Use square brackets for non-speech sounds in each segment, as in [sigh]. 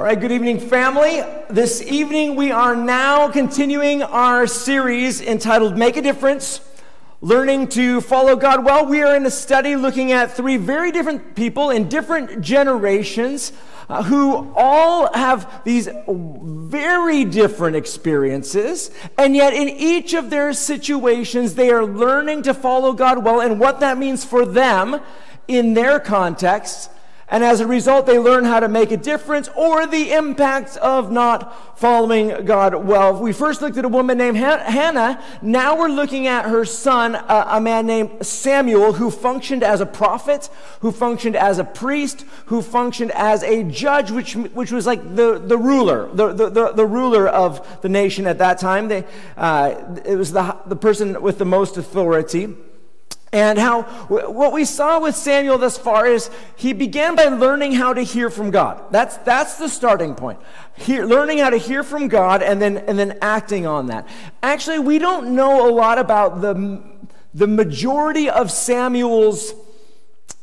All right, good evening, family. This evening we are now continuing our series entitled Make a Difference Learning to Follow God Well. We are in a study looking at three very different people in different generations uh, who all have these very different experiences, and yet in each of their situations, they are learning to follow God well and what that means for them in their context and as a result, they learn how to make a difference or the impact of not following God well. We first looked at a woman named Hannah. Now we're looking at her son, a man named Samuel, who functioned as a prophet, who functioned as a priest, who functioned as a judge, which, which was like the, the ruler, the, the, the, the ruler of the nation at that time. They, uh, it was the, the person with the most authority. And how what we saw with Samuel thus far is he began by learning how to hear from God. That's, that's the starting point. Learning how to hear from God and then, and then acting on that. Actually, we don't know a lot about the, the majority of Samuel's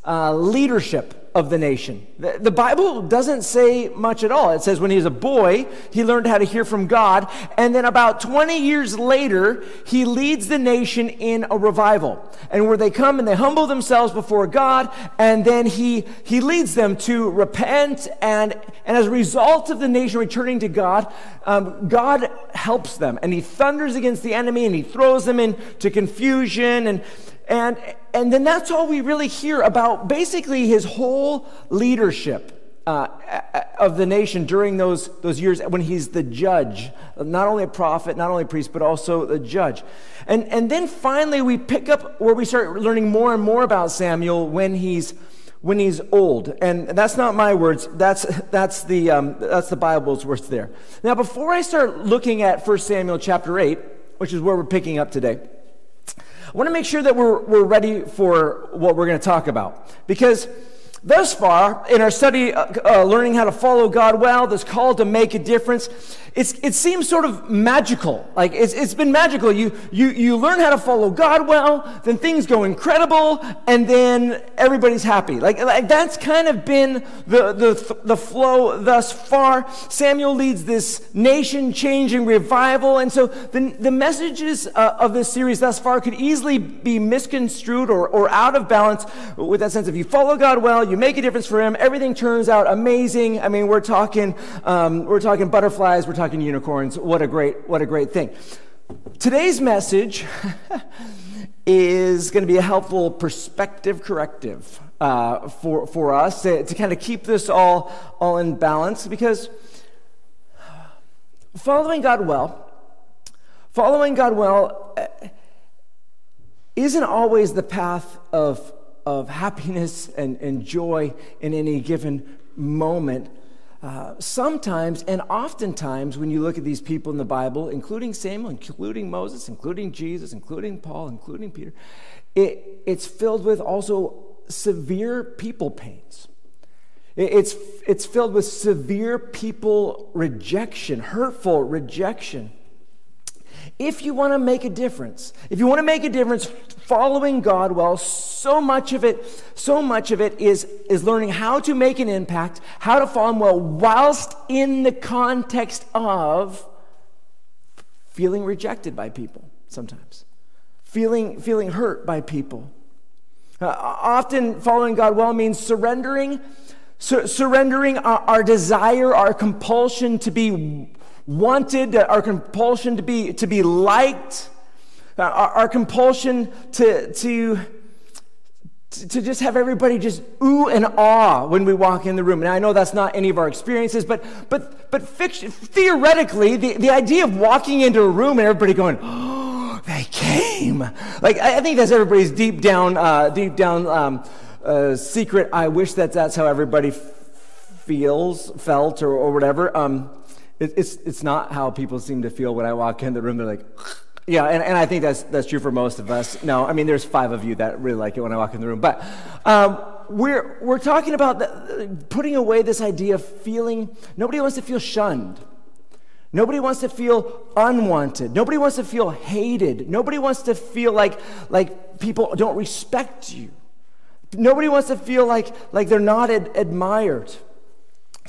uh, leadership of the nation. The, Bible doesn't say much at all. It says when he was a boy, he learned how to hear from God. And then about 20 years later, he leads the nation in a revival. And where they come and they humble themselves before God, and then he, he leads them to repent. And, and as a result of the nation returning to God, um, God helps them. And he thunders against the enemy and he throws them into confusion. And, and, and then that's all we really hear about basically his whole leadership uh, of the nation during those, those years when he's the judge, not only a prophet, not only a priest, but also the judge. And, and then finally, we pick up where we start learning more and more about Samuel when he's when he's old. And that's not my words. That's that's the um, that's the bible's words there. Now before i start looking at 1 samuel chapter 8 which is where we're picking up today I want to make sure that we're, we're ready for what we're going to talk about. Because thus far, in our study, uh, uh, learning how to follow God well, this call to make a difference, it seems sort of magical. Like it's, it's been magical. You, you, you learn how to follow God well, then things go incredible, and then everybody's happy. Like, like that's kind of been the, the, the flow thus far. Samuel leads this nation changing revival. And so the, the messages uh, of this series thus far could easily be misconstrued or, or out of balance with that sense of you follow God well, you make a difference for Him, everything turns out amazing. I mean, we're talking, um, we're talking butterflies, we're talking unicorns. What a great, what a great thing. Today's message [laughs] is going to be a helpful perspective corrective uh, for, for us to, to kind of keep this all, all in balance because following God well, following God well uh, isn't always the path of, of happiness and, and joy in any given moment. Uh, sometimes and oftentimes, when you look at these people in the Bible, including Samuel, including Moses, including Jesus, including Paul, including Peter, it, it's filled with also severe people pains. It, it's, it's filled with severe people rejection, hurtful rejection. If you want to make a difference, if you want to make a difference following God well, so much of it, so much of it is, is learning how to make an impact, how to follow Him well, whilst in the context of feeling rejected by people sometimes, feeling, feeling hurt by people. Uh, often following God well means surrendering, sur- surrendering our, our desire, our compulsion to be wanted, our compulsion to be, to be liked, uh, our, our, compulsion to, to, to just have everybody just ooh and ah when we walk in the room. And I know that's not any of our experiences, but, but, but fiction, theoretically, the, the idea of walking into a room and everybody going, oh, they came. Like, I, I think that's everybody's deep down, uh, deep down um, uh, secret. I wish that that's how everybody feels, felt, or, or whatever. Um, it, it's, it's not how people seem to feel when I walk in the room. They're like, [sniffs] yeah, and, and I think that's, that's true for most of us. No, I mean, there's five of you that really like it when I walk in the room. But um, we're, we're talking about the, putting away this idea of feeling, nobody wants to feel shunned. Nobody wants to feel unwanted. Nobody wants to feel hated. Nobody wants to feel like, like people don't respect you. Nobody wants to feel like, like they're not ad- admired.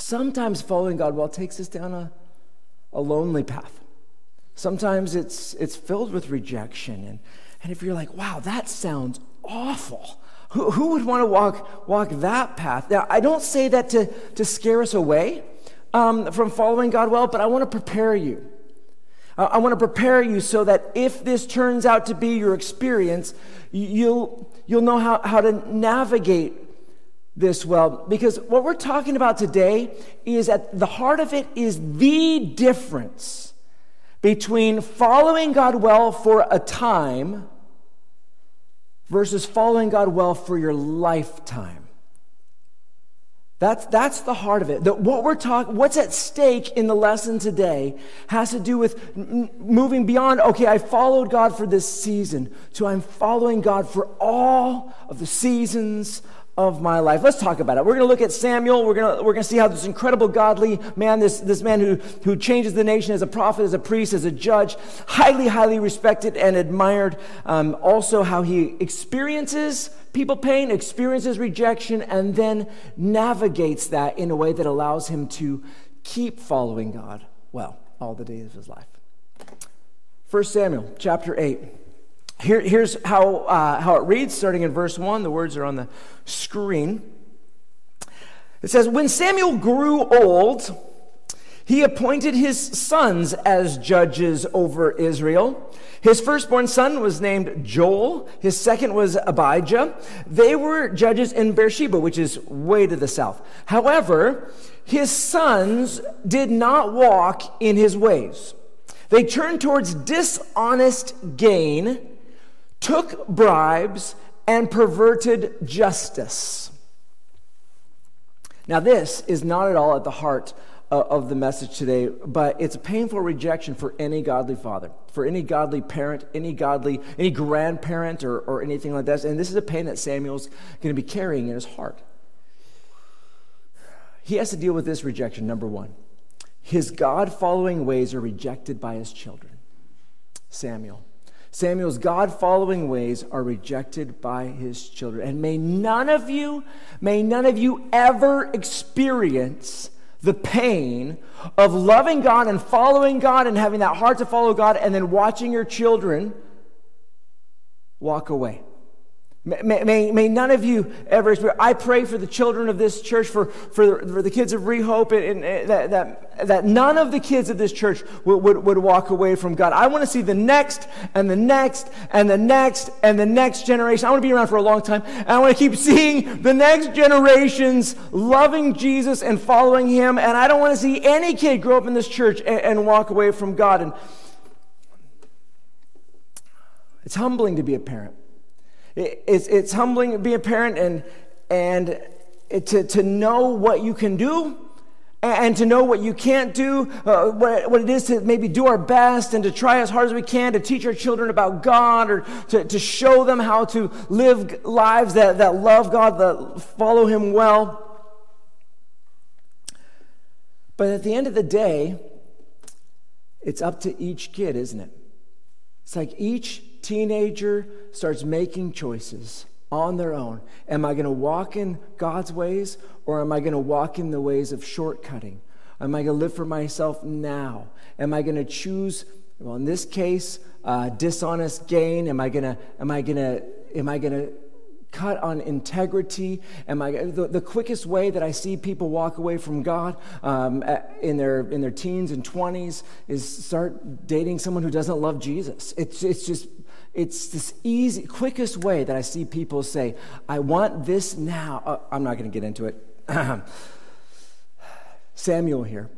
Sometimes following God well takes us down a, a lonely path. Sometimes it's, it's filled with rejection. And, and if you're like, wow, that sounds awful, who, who would want to walk, walk that path? Now, I don't say that to, to scare us away um, from following God well, but I want to prepare you. I want to prepare you so that if this turns out to be your experience, you'll, you'll know how, how to navigate this well. Because what we're talking about today is at the heart of it is the difference between following God well for a time versus following God well for your lifetime. That's, that's the heart of it. That what we're talking, what's at stake in the lesson today has to do with m- moving beyond, okay, I followed God for this season, to I'm following God for all of the seasons of my life. Let's talk about it. We're going to look at Samuel. We're going to, we're going to see how this incredible godly man, this, this man who, who changes the nation as a prophet, as a priest, as a judge, highly, highly respected and admired. Um, also, how he experiences people pain, experiences rejection, and then navigates that in a way that allows him to keep following God well all the days of his life. 1 Samuel chapter 8. Here, here's how, uh, how it reads, starting in verse 1. The words are on the screen. It says, When Samuel grew old, he appointed his sons as judges over Israel. His firstborn son was named Joel. His second was Abijah. They were judges in Beersheba, which is way to the south. However, his sons did not walk in his ways. They turned towards dishonest gain took bribes, and perverted justice. Now, this is not at all at the heart uh, of the message today, but it's a painful rejection for any godly father, for any godly parent, any godly, any grandparent, or, or anything like that. And this is a pain that Samuel's going to be carrying in his heart. He has to deal with this rejection, number one. His God following ways are rejected by his children. Samuel. Samuel's God following ways are rejected by his children. And may none of you, may none of you ever experience the pain of loving God and following God and having that heart to follow God and then watching your children walk away. May, may, may, none of you ever experience. I pray for the children of this church, for, for, the, for the kids of Rehope, and, and, that, that, that none of the kids of this church would, would, would walk away from God. I want to see the next and the next and the next and the next generation. I want to be around for a long time. And I want to keep [laughs] seeing the next generations loving Jesus and following Him. And I don't want to see any kid grow up in this church and, and walk away from God. And it's humbling to be a parent. It's, it's humbling to be a parent and, and to, to know what you can do and to know what you can't do, uh, what, what it is to maybe do our best and to try as hard as we can to teach our children about God or to, to show them how to live lives that, that love God, that follow Him well. But at the end of the day, it's up to each kid, isn't it? It's like each teenager starts making choices on their own. Am I going to walk in God's ways or am I going to walk in the ways of shortcutting? Am I going to live for myself now? Am I going to choose, well, in this case, uh, dishonest gain? Am I going to, am I going to, am I going to cut on integrity? Am I the, the quickest way that I see people walk away from God um, in their in their teens and twenties is start dating someone who doesn't love Jesus. It's it's just it's this easy, quickest way that I see people say, I want this now. Uh, I'm not going to get into it. [clears throat] Samuel here.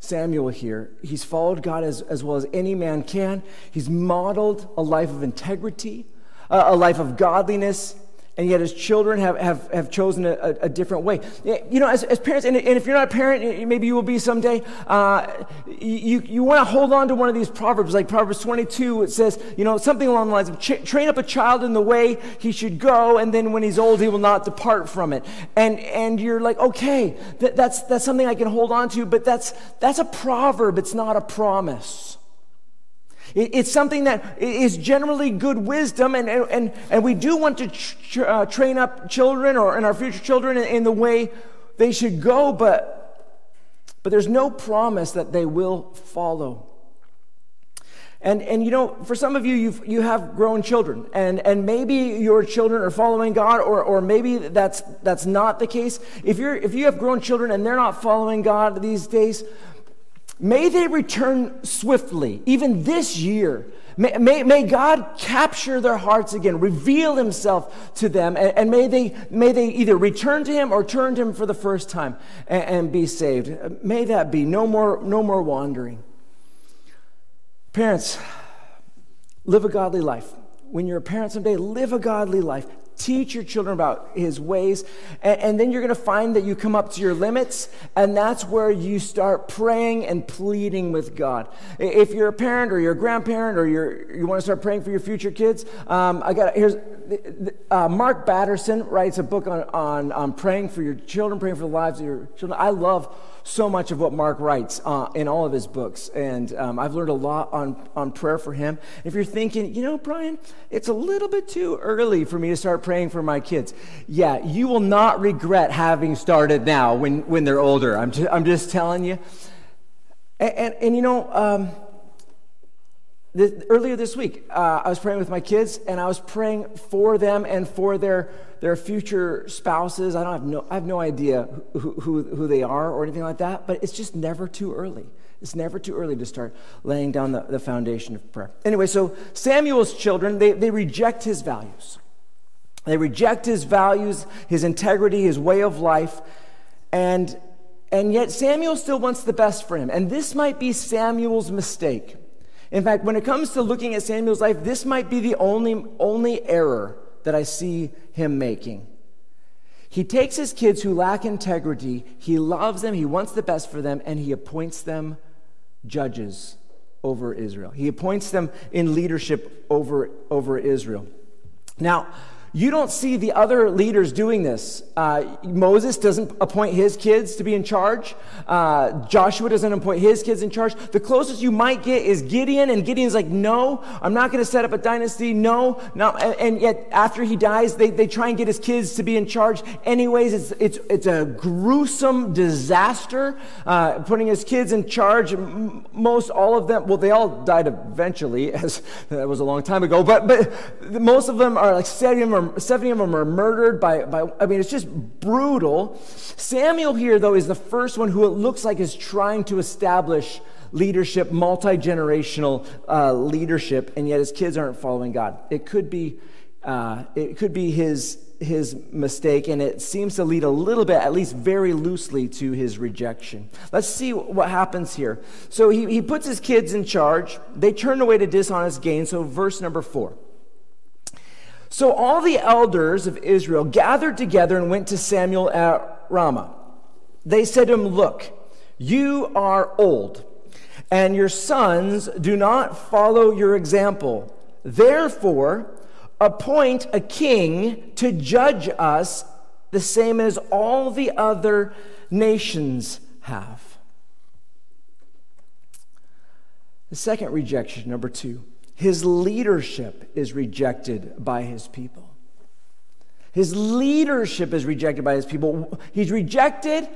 Samuel here, he's followed God as, as well as any man can. He's modeled a life of integrity, uh, a life of godliness, and yet his children have, have, have chosen a, a, different way. You know, as, as parents, and, and, if you're not a parent, maybe you will be someday, uh, you, you want to hold on to one of these proverbs, like Proverbs 22, it says, you know, something along the lines of train up a child in the way he should go, and then when he's old, he will not depart from it. And, and you're like, okay, that, that's, that's something I can hold on to, but that's, that's a proverb, it's not a promise. It's something that is generally good wisdom, and, and, and we do want to tr- uh, train up children or in our future children in, in, the way they should go, but but there's no promise that they will follow. And, and you know, for some of you, you've, you have grown children, and, and maybe your children are following God, or, or maybe that's, that's not the case. If, you're, if you have grown children and they're not following God these days, may they return swiftly, even this year. May, may, may God capture their hearts again, reveal himself to them, and, and, may, they, may they either return to him or turn to him for the first time and, and be saved. May that be. No more, no more wandering. Parents, live a godly life. When you're a parent someday, live a godly life. Teach your children about his ways, and, and then you're going to find that you come up to your limits, and that's where you start praying and pleading with God. If you're a parent or you're a grandparent or you're, you want to start praying for your future kids, um, I got here's uh, Mark Batterson writes a book on, on, on praying for your children, praying for the lives of your children. I love so much of what Mark writes uh, in all of his books. And um, I've learned a lot on, on prayer for him. If you're thinking, you know, Brian, it's a little bit too early for me to start praying for my kids. Yeah, you will not regret having started now when, when they're older. I'm, just, I'm just telling you. And, and, and you know, um, this, earlier this week, uh, I was praying with my kids, and I was praying for them and for their, their future spouses. I don't have no, I have no idea who, who, who they are or anything like that, but it's just never too early. It's never too early to start laying down the, the foundation of prayer. Anyway, so Samuel's children, they, they reject his values. They reject his values, his integrity, his way of life, and, and yet Samuel still wants the best for him. And this might be Samuel's mistake. In fact, when it comes to looking at Samuel's life, this might be the only, only error that I see him making. He takes his kids who lack integrity, he loves them, he wants the best for them, and he appoints them judges over Israel. He appoints them in leadership over, over Israel. Now, you don't see the other leaders doing this. Uh, Moses doesn't appoint his kids to be in charge. Uh, Joshua doesn't appoint his kids in charge. The closest you might get is Gideon, and Gideon's like, no, I'm not going to set up a dynasty. No, no. And, and, yet, after he dies, they, they try and get his kids to be in charge. Anyways, it's, it's, it's a gruesome disaster, uh, putting his kids in charge. Most all of them, well, they all died eventually, [laughs] as that was a long time ago, but, but most of them are like 70 of them are, 70 of them are murdered by, by, I mean, it's just brutal. Samuel here, though, is the first one who it looks like is trying to establish leadership, multi generational uh, leadership, and yet his kids aren't following God. It could be, uh, it could be his, his mistake, and it seems to lead a little bit, at least very loosely, to his rejection. Let's see what happens here. So he, he puts his kids in charge. They turn away to dishonest gain. So, verse number four. So all the elders of Israel gathered together and went to Samuel at Ramah. They said to him, Look, you are old, and your sons do not follow your example. Therefore, appoint a king to judge us the same as all the other nations have. The second rejection, number two. His leadership is rejected by his people. His leadership is rejected by his people. He's rejected.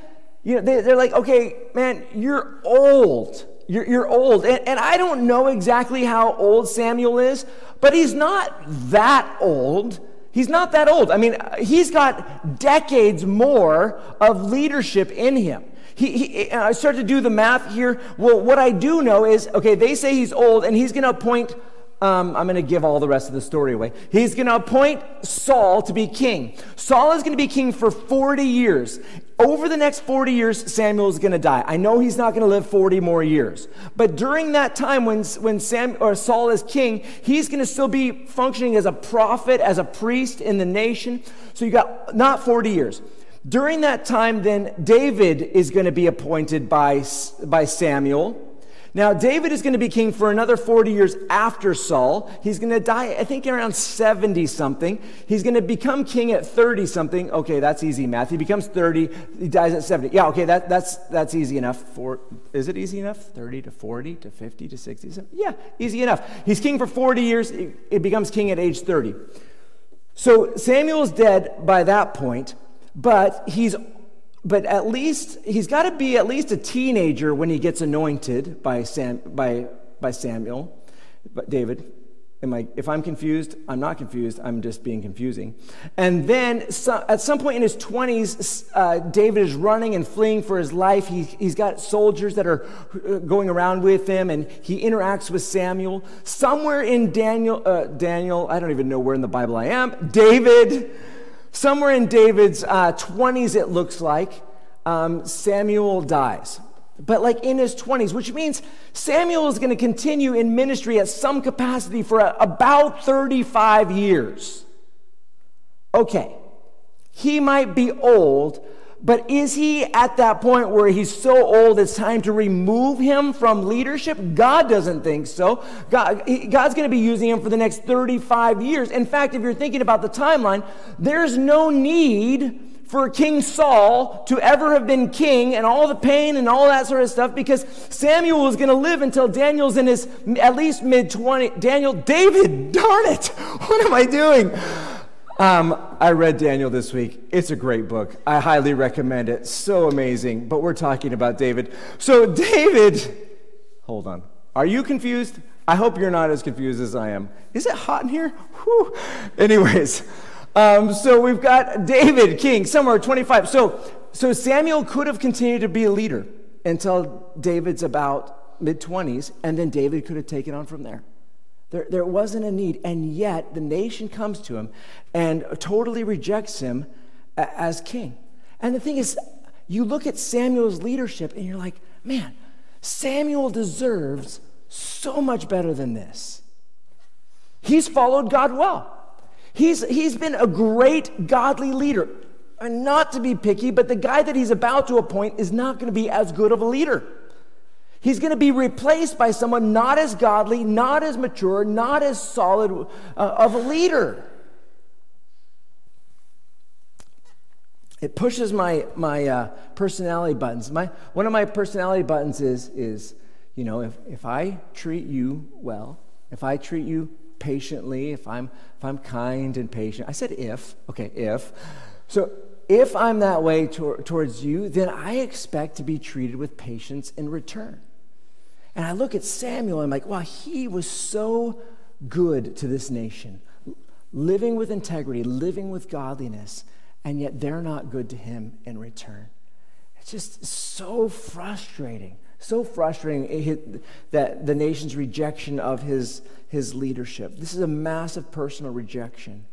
You know, they, are like, okay, man, you're old. You're, you're old. And, and I don't know exactly how old Samuel is, but he's not that old. He's not that old. I mean, he's got decades more of leadership in him. He, he, I start to do the math here. Well, what I do know is okay, they say he's old, and he's going to appoint. Um, I'm going to give all the rest of the story away. He's going to appoint Saul to be king. Saul is going to be king for 40 years. Over the next 40 years, Samuel is going to die. I know he's not going to live 40 more years. But during that time when, when Sam, or Saul is king, he's going to still be functioning as a prophet, as a priest in the nation. So you got not 40 years. During that time, then, David is going to be appointed by, by Samuel. Now, David is going to be king for another 40 years after Saul. He's going to die, I think, around 70 something. He's going to become king at 30 something. Okay, that's easy math. He becomes 30, he dies at 70. Yeah, okay, that, that's, that's easy enough. For, is it easy enough? 30 to 40 to 50 to 60? 70? Yeah, easy enough. He's king for 40 years, he becomes king at age 30. So Samuel's dead by that point. But he's but at least he's got to be at least a teenager when he gets anointed by, Sam, by, by Samuel, but David. Am I, if I'm confused, I'm not confused. I'm just being confusing. And then at some point in his 20s, uh, David is running and fleeing for his life. He, he's got soldiers that are uh, going around with him, and he interacts with Samuel. Somewhere in Daniel, uh, Daniel, I don't even know where in the Bible I am, David, somewhere in David's 20s, uh, it looks like, um, Samuel dies but like in his 20s, which means Samuel is going to continue in ministry at some capacity for a, about 35 years. Okay, he might be old, but is he at that point where he's so old it's time to remove him from leadership? God doesn't think so. God, God's going to be using him for the next 35 years. In fact, if you're thinking about the timeline, there's no need for King Saul to ever have been king and all the pain and all that sort of stuff because Samuel was going to live until Daniel's in his at least mid 20. Daniel, David, darn it, [laughs] what am I doing? Um, I read Daniel this week. It's a great book. I highly recommend it. So amazing. But we're talking about David. So, David, hold on. Are you confused? I hope you're not as confused as I am. Is it hot in here? Whew. Anyways. Um, so we've got David, king, somewhere 25. So, so Samuel could have continued to be a leader until David's about mid 20s, and then David could have taken on from there. There, there wasn't a need, and yet the nation comes to him and totally rejects him as king. And the thing is, you look at Samuel's leadership and you're like, man, Samuel deserves so much better than this. He's followed God well. He's, he's been a great godly leader. And not to be picky, but the guy that he's about to appoint is not going to be as good of a leader. He's going to be replaced by someone not as godly, not as mature, not as solid uh, of a leader. It pushes my, my uh, personality buttons. My, one of my personality buttons is, is you know, if, if I treat you well, if I treat you patiently, if I'm, if I'm kind and patient. I said if, okay, if. So if I'm that way to, towards you, then I expect to be treated with patience in return. And I look at Samuel, and I'm like, wow, he was so good to this nation, living with integrity, living with godliness, and yet they're not good to him in return. It's just so frustrating so frustrating that the nation's rejection of his, his leadership. This is a massive personal rejection.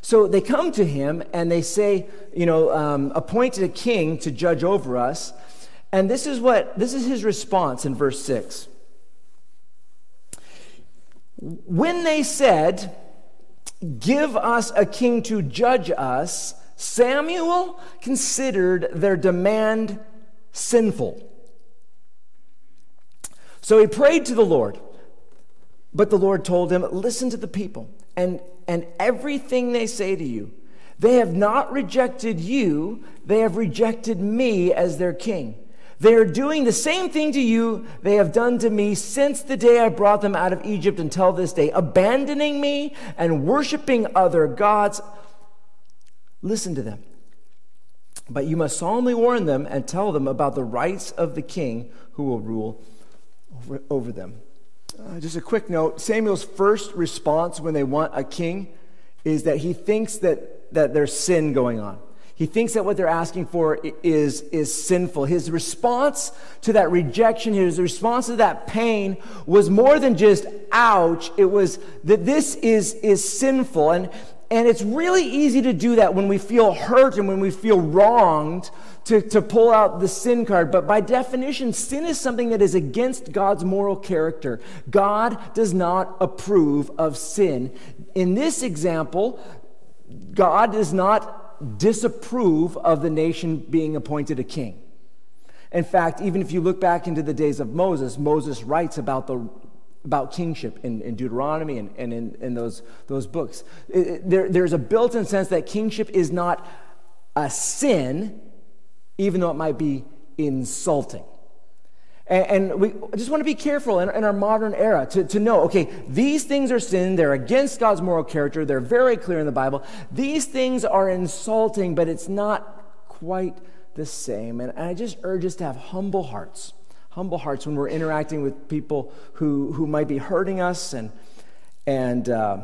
So they come to him and they say, you know, um, appointed a king to judge over us. And this is what this is his response in verse 6. When they said, Give us a king to judge us, Samuel considered their demand sinful. So he prayed to the Lord. But the Lord told him, Listen to the people and, and everything they say to you. They have not rejected you, they have rejected me as their king. They are doing the same thing to you they have done to me since the day I brought them out of Egypt until this day, abandoning me and worshiping other gods. Listen to them. But you must solemnly warn them and tell them about the rights of the king who will rule over, over them. Uh, just a quick note Samuel's first response when they want a king is that he thinks that, that there's sin going on. He thinks that what they're asking for is, is sinful. His response to that rejection, his response to that pain was more than just ouch. It was that this is, is sinful. And, and it's really easy to do that when we feel hurt and when we feel wronged to, to pull out the sin card. But by definition, sin is something that is against God's moral character. God does not approve of sin. In this example, God does not disapprove of the nation being appointed a king. In fact, even if you look back into the days of Moses, Moses writes about the about kingship in, in Deuteronomy and, and in, in those, those books. It, it, there, there's a built in sense that kingship is not a sin, even though it might be insulting. And, we just want to be careful in, in our modern era to, to know okay, these things are sin, they're against God's moral character, they're very clear in the Bible. These things are insulting, but it's not quite the same. And I just urge us to have humble hearts, humble hearts when we're interacting with people who, who might be hurting us and, and uh,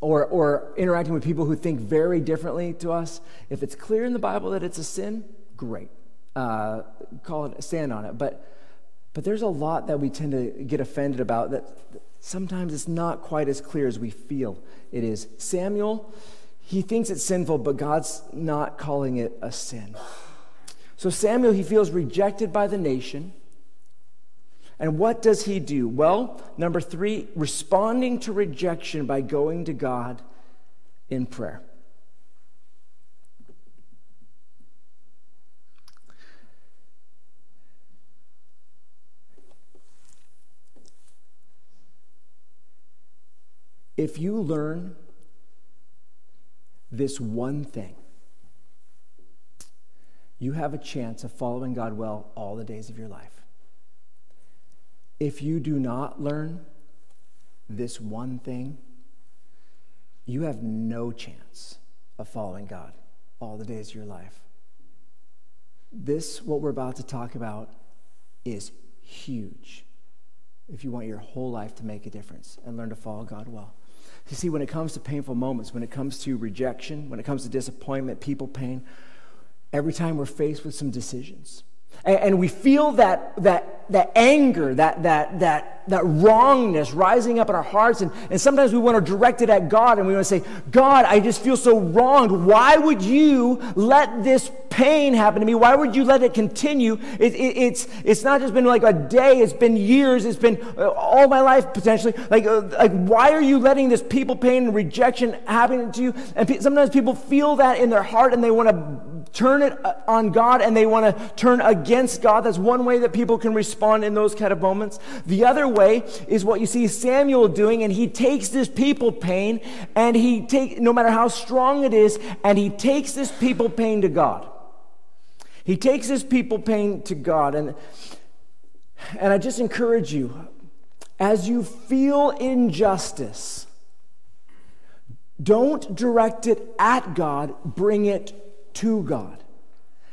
or, or interacting with people who think very differently to us. If it's clear in the Bible that it's a sin, great. Uh, call it, stand on it. But, but there's a lot that we tend to get offended about that sometimes it's not quite as clear as we feel it is. Samuel, he thinks it's sinful, but God's not calling it a sin. So Samuel, he feels rejected by the nation. And what does he do? Well, number three, responding to rejection by going to God in prayer. If you learn this one thing, you have a chance of following God well all the days of your life. If you do not learn this one thing, you have no chance of following God all the days of your life. This, what we're about to talk about, is huge if you want your whole life to make a difference and learn to follow God well. You see, when it comes to painful moments, when it comes to rejection, when it comes to disappointment, people pain, every time we're faced with some decisions, and, and we feel that, that, that anger, that, that, that, that wrongness rising up in our hearts. And, and sometimes we want to direct it at God and we want to say, God, I just feel so wronged. Why would you let this pain happen to me? Why would you let it continue? It, it, it's, it's not just been like a day, it's been years, it's been uh, all my life potentially. Like, uh, like why are you letting this people pain and rejection happen to you? And pe- sometimes people feel that in their heart and they want to turn it uh, on God and they want to turn against God. That's one way that people can respond in those kind of moments. The other way is what you see Samuel doing, and he takes this people pain and he take no matter how strong it is, and he takes this people pain to God. He takes his people pain to God. And, and I just encourage you, as you feel injustice, don't direct it at God, bring it to God.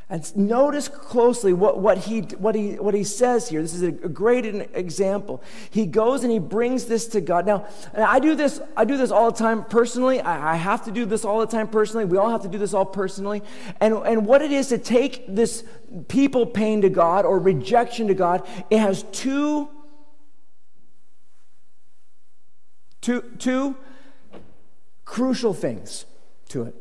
And notice closely what, what, he, what, he, what he says here. This is a, great example. He goes and he brings this to God. Now, I do this, I do this all the time personally. I, I have to do this all the time personally. We all have to do this all personally. And, and what it is to take this people pain to God or rejection to God, it has two, two, two crucial things to it.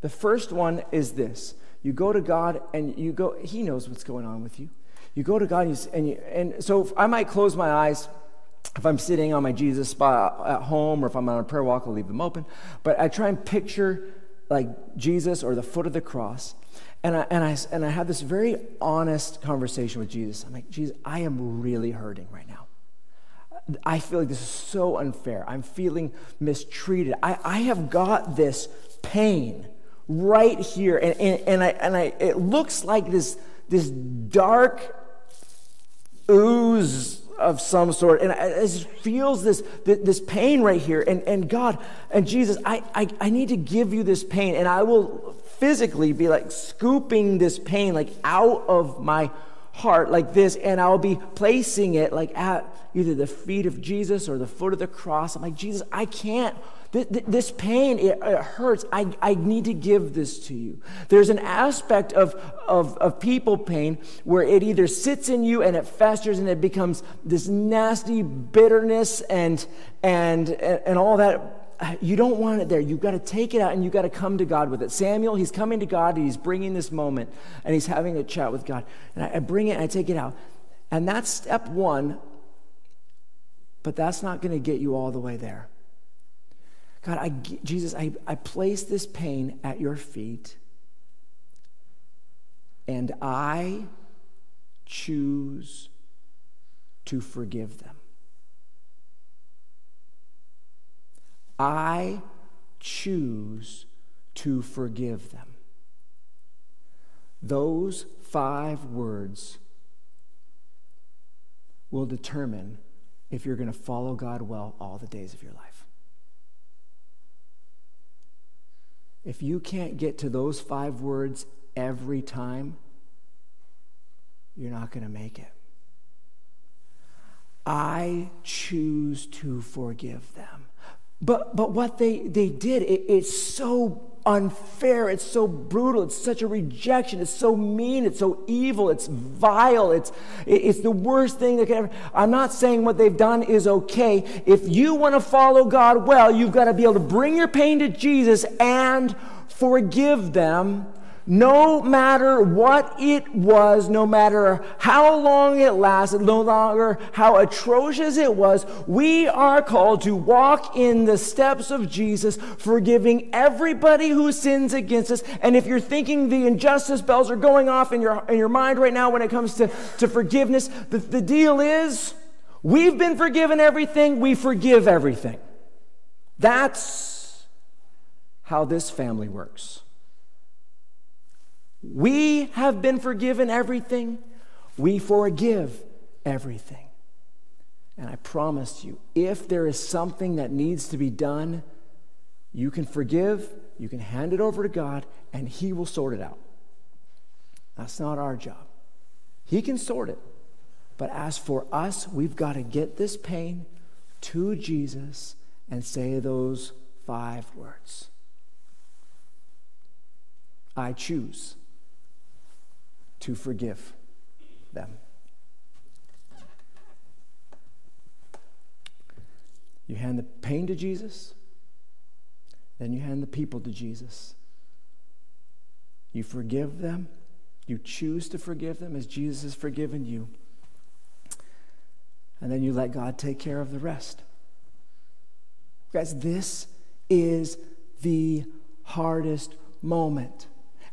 The first one is this you go to God and you go, He knows what's going on with you. You go to God and, you, and, you, and so I might close my eyes if I'm sitting on my Jesus spot at home or if I'm on a prayer walk, I'll leave them open. But I try and picture like Jesus or the foot of the cross. And I, and, I, and I have this very honest conversation with Jesus. I'm like, Jesus, I am really hurting right now. I feel like this is so unfair. I'm feeling mistreated. I, I have got this pain right here. And, and, and, I, and I, it looks like this, this dark ooze of some sort. And it just feels this, this pain right here. And, and God and Jesus, I, I, I need to give you this pain. And I will physically be like scooping this pain like out of my heart like this. And I'll be placing it like at either the feet of Jesus or the foot of the cross. I'm like, Jesus, I can't this pain, it, hurts. I, I need to give this to you. There's an aspect of, of, of people pain where it either sits in you and it festers and it becomes this nasty bitterness and, and, and all that you don't want it there. You've got to take it out and you've got to come to God with it. Samuel, he's coming to God and he's bringing this moment and he's having a chat with God. And I, I bring it and I take it out. And that's step one, but that's not going to get you all the way there. God, I, Jesus, I, I place this pain at your feet, and I choose to forgive them. I choose to forgive them. Those five words will determine if you're going to follow God well all the days of your life. If you can't get to those five words every time, you're not going to make it. I choose to forgive them. But, but what they, they did, it, it's so unfair. It's so brutal. It's such a rejection. It's so mean. It's so evil. It's vile. It's, it's the worst thing that could ever. I'm not saying what they've done is okay. If you want to follow God well, you've got to be able to bring your pain to Jesus and forgive them no matter what it was, no matter how long it lasted, no longer how atrocious it was, we are called to walk in the steps of Jesus, forgiving everybody who sins against us. And if you're thinking the injustice bells are going off in your, in your mind right now when it comes to, to forgiveness, the, the deal is we've been forgiven everything, we forgive everything. That's how this family works. We have been forgiven everything. We forgive everything. And I promise you, if there is something that needs to be done, you can forgive, you can hand it over to God, and He will sort it out. That's not our job. He can sort it. But as for us, we've got to get this pain to Jesus and say those five words I choose to forgive them. You hand the pain to Jesus, then you hand the people to Jesus. You forgive them, you choose to forgive them as Jesus has forgiven you, and then you let God take care of the rest. Guys, this is the hardest moment.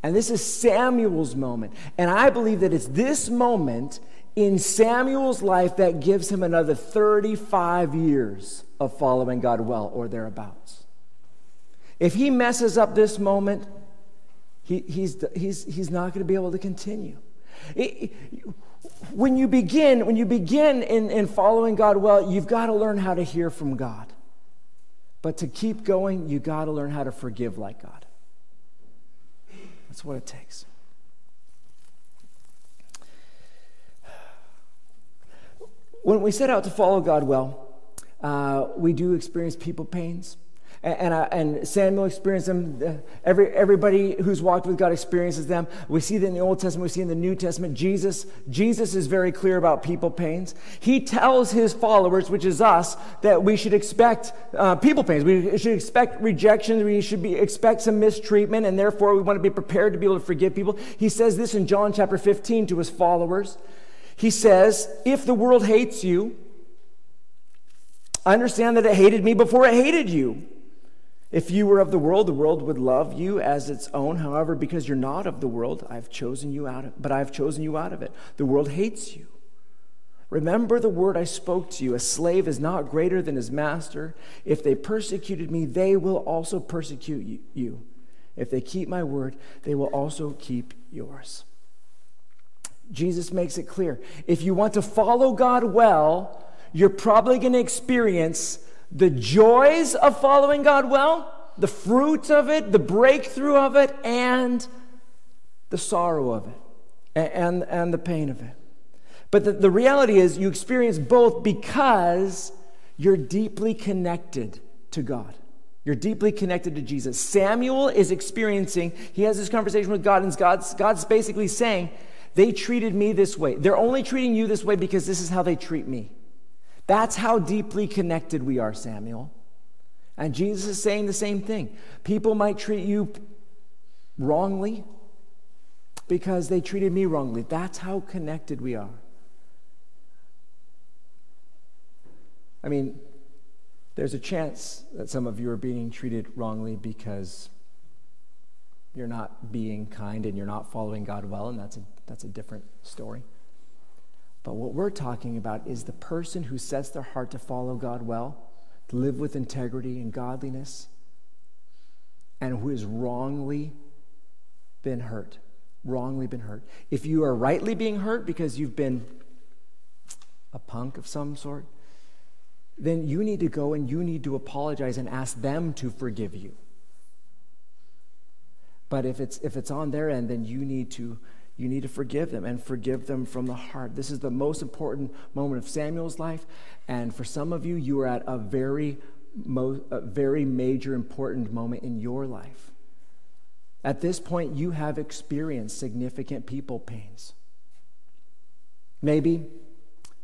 And this is Samuel's moment. And I believe that it's this moment in Samuel's life that gives him another 35 years of following God well or thereabouts. If he messes up this moment, he, he's, he's, he's not going to be able to continue. It, when you begin, when you begin in, in following God well, you've got to learn how to hear from God. But to keep going, you got to learn how to forgive like God. That's what it takes. When we set out to follow God well, uh, we do experience people pains. And, uh, and, Samuel experienced them. Every, everybody who's walked with God experiences them. We see that in the Old Testament. We see in the New Testament. Jesus, Jesus is very clear about people pains. He tells his followers, which is us, that we should expect uh, people pains. We should expect rejection. We should be, expect some mistreatment, and therefore we want to be prepared to be able to forgive people. He says this in John chapter 15 to his followers. He says, If the world hates you, I understand that it hated me before it hated you. If you were of the world, the world would love you as its own. However, because you're not of the world, I've chosen you out of but I've chosen you out of it. The world hates you. Remember the word I spoke to you. A slave is not greater than his master. If they persecuted me, they will also persecute you. If they keep my word, they will also keep yours. Jesus makes it clear. If you want to follow God well, you're probably going to experience the joys of following God well, the fruit of it, the breakthrough of it, and the sorrow of it, and, and the pain of it. But the, the reality is, you experience both because you're deeply connected to God. You're deeply connected to Jesus. Samuel is experiencing, he has this conversation with God, and God's, God's basically saying, They treated me this way. They're only treating you this way because this is how they treat me. That's how deeply connected we are, Samuel. And Jesus is saying the same thing. People might treat you wrongly because they treated me wrongly. That's how connected we are. I mean, there's a chance that some of you are being treated wrongly because you're not being kind and you're not following God well, and that's a, that's a different story. But what we're talking about is the person who sets their heart to follow God well, to live with integrity and godliness, and who has wrongly been hurt. Wrongly been hurt. If you are rightly being hurt because you've been a punk of some sort, then you need to go and you need to apologize and ask them to forgive you. But if it's, if it's on their end, then you need to you need to forgive them and forgive them from the heart. This is the most important moment of Samuel's life. And for some of you, you are at a very, a very major, important moment in your life. At this point, you have experienced significant people pains. Maybe,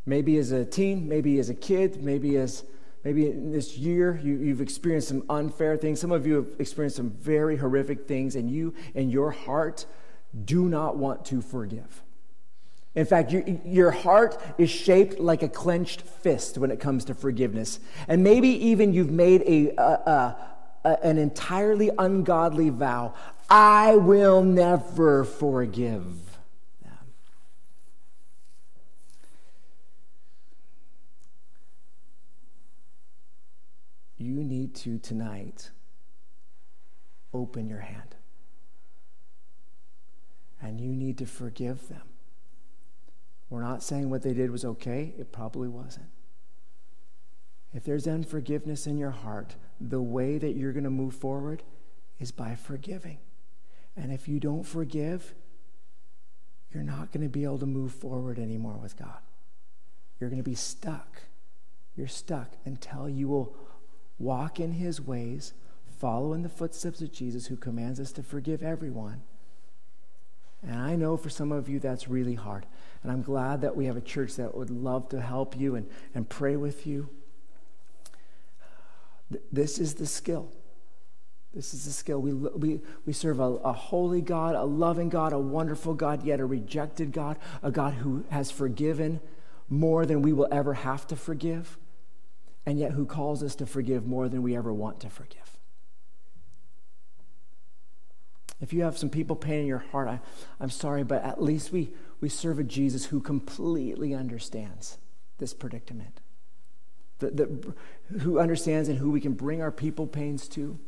maybe as a teen, maybe as a kid, maybe as maybe in this year you, have experienced some unfair things. Some of you have experienced some very horrific things, and you in your heart do not want to forgive. In fact, your, your heart is shaped like a clenched fist when it comes to forgiveness. And maybe even you've made a, a, a, an entirely ungodly vow I will never forgive. You need to tonight open your hand and you need to forgive them. We're not saying what they did was okay, it probably wasn't. If there's unforgiveness in your heart, the way that you're going to move forward is by forgiving. And if you don't forgive, you're not going to be able to move forward anymore with God. You're going to be stuck. You're stuck until you will walk in His ways, follow in the footsteps of Jesus, who commands us to forgive everyone and I know for some of you that's really hard. And I'm glad that we have a church that would love to help you and, and pray with you. This is the skill. This is the skill. We, we, we serve a, a holy God, a loving God, a wonderful God, yet a rejected God, a God who has forgiven more than we will ever have to forgive, and yet who calls us to forgive more than we ever want to forgive. If you have some people pain in your heart, I, I'm sorry, but at least we, we serve a Jesus who completely understands this predicament, the, the, who understands and who we can bring our people pains to.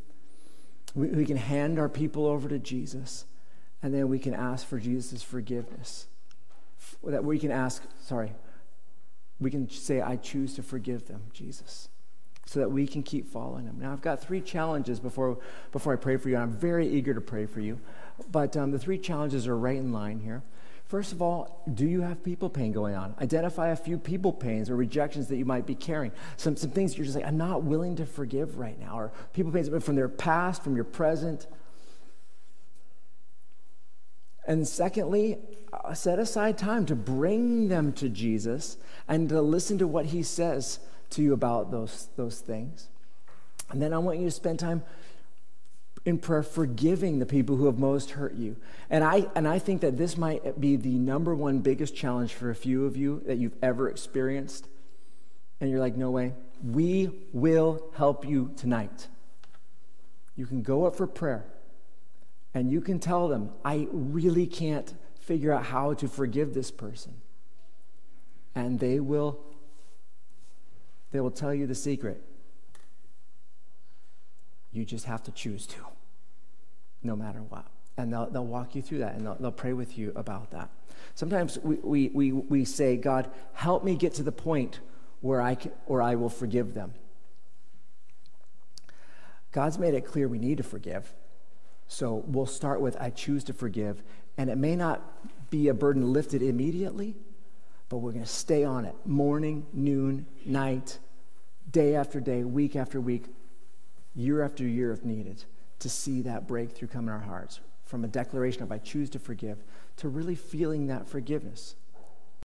We, we can hand our people over to Jesus, and then we can ask for Jesus' forgiveness. That we can ask, sorry, we can say, I choose to forgive them, Jesus so that we can keep following him. Now, I've got three challenges before, before I pray for you, and I'm very eager to pray for you. But um, the three challenges are right in line here. First of all, do you have people pain going on? Identify a few people pains or rejections that you might be carrying. Some, some things you're just like, I'm not willing to forgive right now, or people pains from their past, from your present. And secondly, uh, set aside time to bring them to Jesus and to listen to what he says to you about those, those things. And then I want you to spend time in prayer forgiving the people who have most hurt you. And I, and I think that this might be the number one biggest challenge for a few of you that you've ever experienced. And you're like, no way. We will help you tonight. You can go up for prayer and you can tell them, I really can't figure out how to forgive this person. And they will they will tell you the secret. You just have to choose to, no matter what. And they'll, they'll walk you through that and they'll, they'll pray with you about that. Sometimes we, we, we, we say, God, help me get to the point where I, can, where I will forgive them. God's made it clear we need to forgive. So we'll start with, I choose to forgive. And it may not be a burden lifted immediately, but we're going to stay on it morning, noon, night, day after day, week after week, year after year if needed to see that breakthrough come in our hearts from a declaration of I choose to forgive to really feeling that forgiveness.